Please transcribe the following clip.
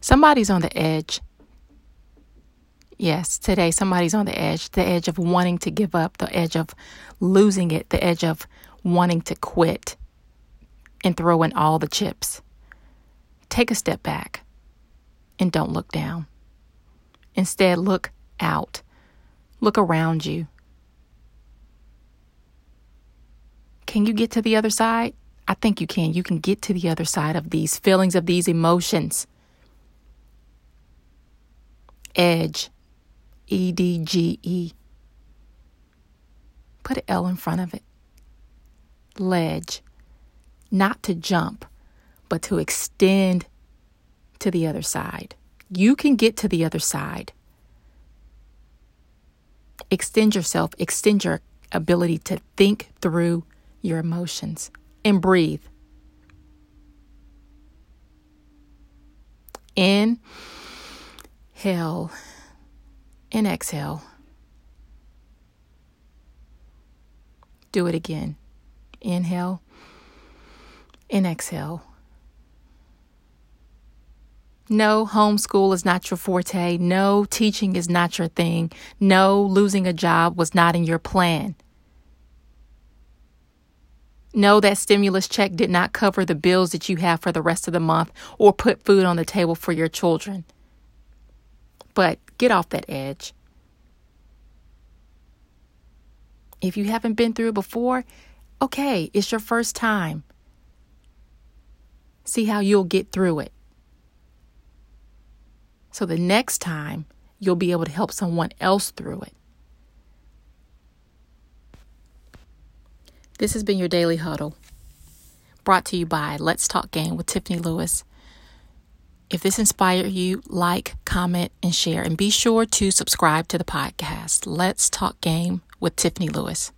Somebody's on the edge. Yes, today somebody's on the edge, the edge of wanting to give up, the edge of losing it, the edge of wanting to quit and throw in all the chips. Take a step back and don't look down. Instead, look out. Look around you. Can you get to the other side? I think you can. You can get to the other side of these feelings, of these emotions. Edge. E D G E. Put an L in front of it. Ledge. Not to jump, but to extend to the other side. You can get to the other side. Extend yourself, extend your ability to think through your emotions and breathe. Inhale and exhale. Do it again. Inhale and exhale. No, homeschool is not your forte. No, teaching is not your thing. No, losing a job was not in your plan. No, that stimulus check did not cover the bills that you have for the rest of the month or put food on the table for your children. But get off that edge. If you haven't been through it before, okay, it's your first time. See how you'll get through it. So the next time, you'll be able to help someone else through it. This has been your Daily Huddle, brought to you by Let's Talk Game with Tiffany Lewis. If this inspired you, like, comment, and share. And be sure to subscribe to the podcast. Let's Talk Game with Tiffany Lewis.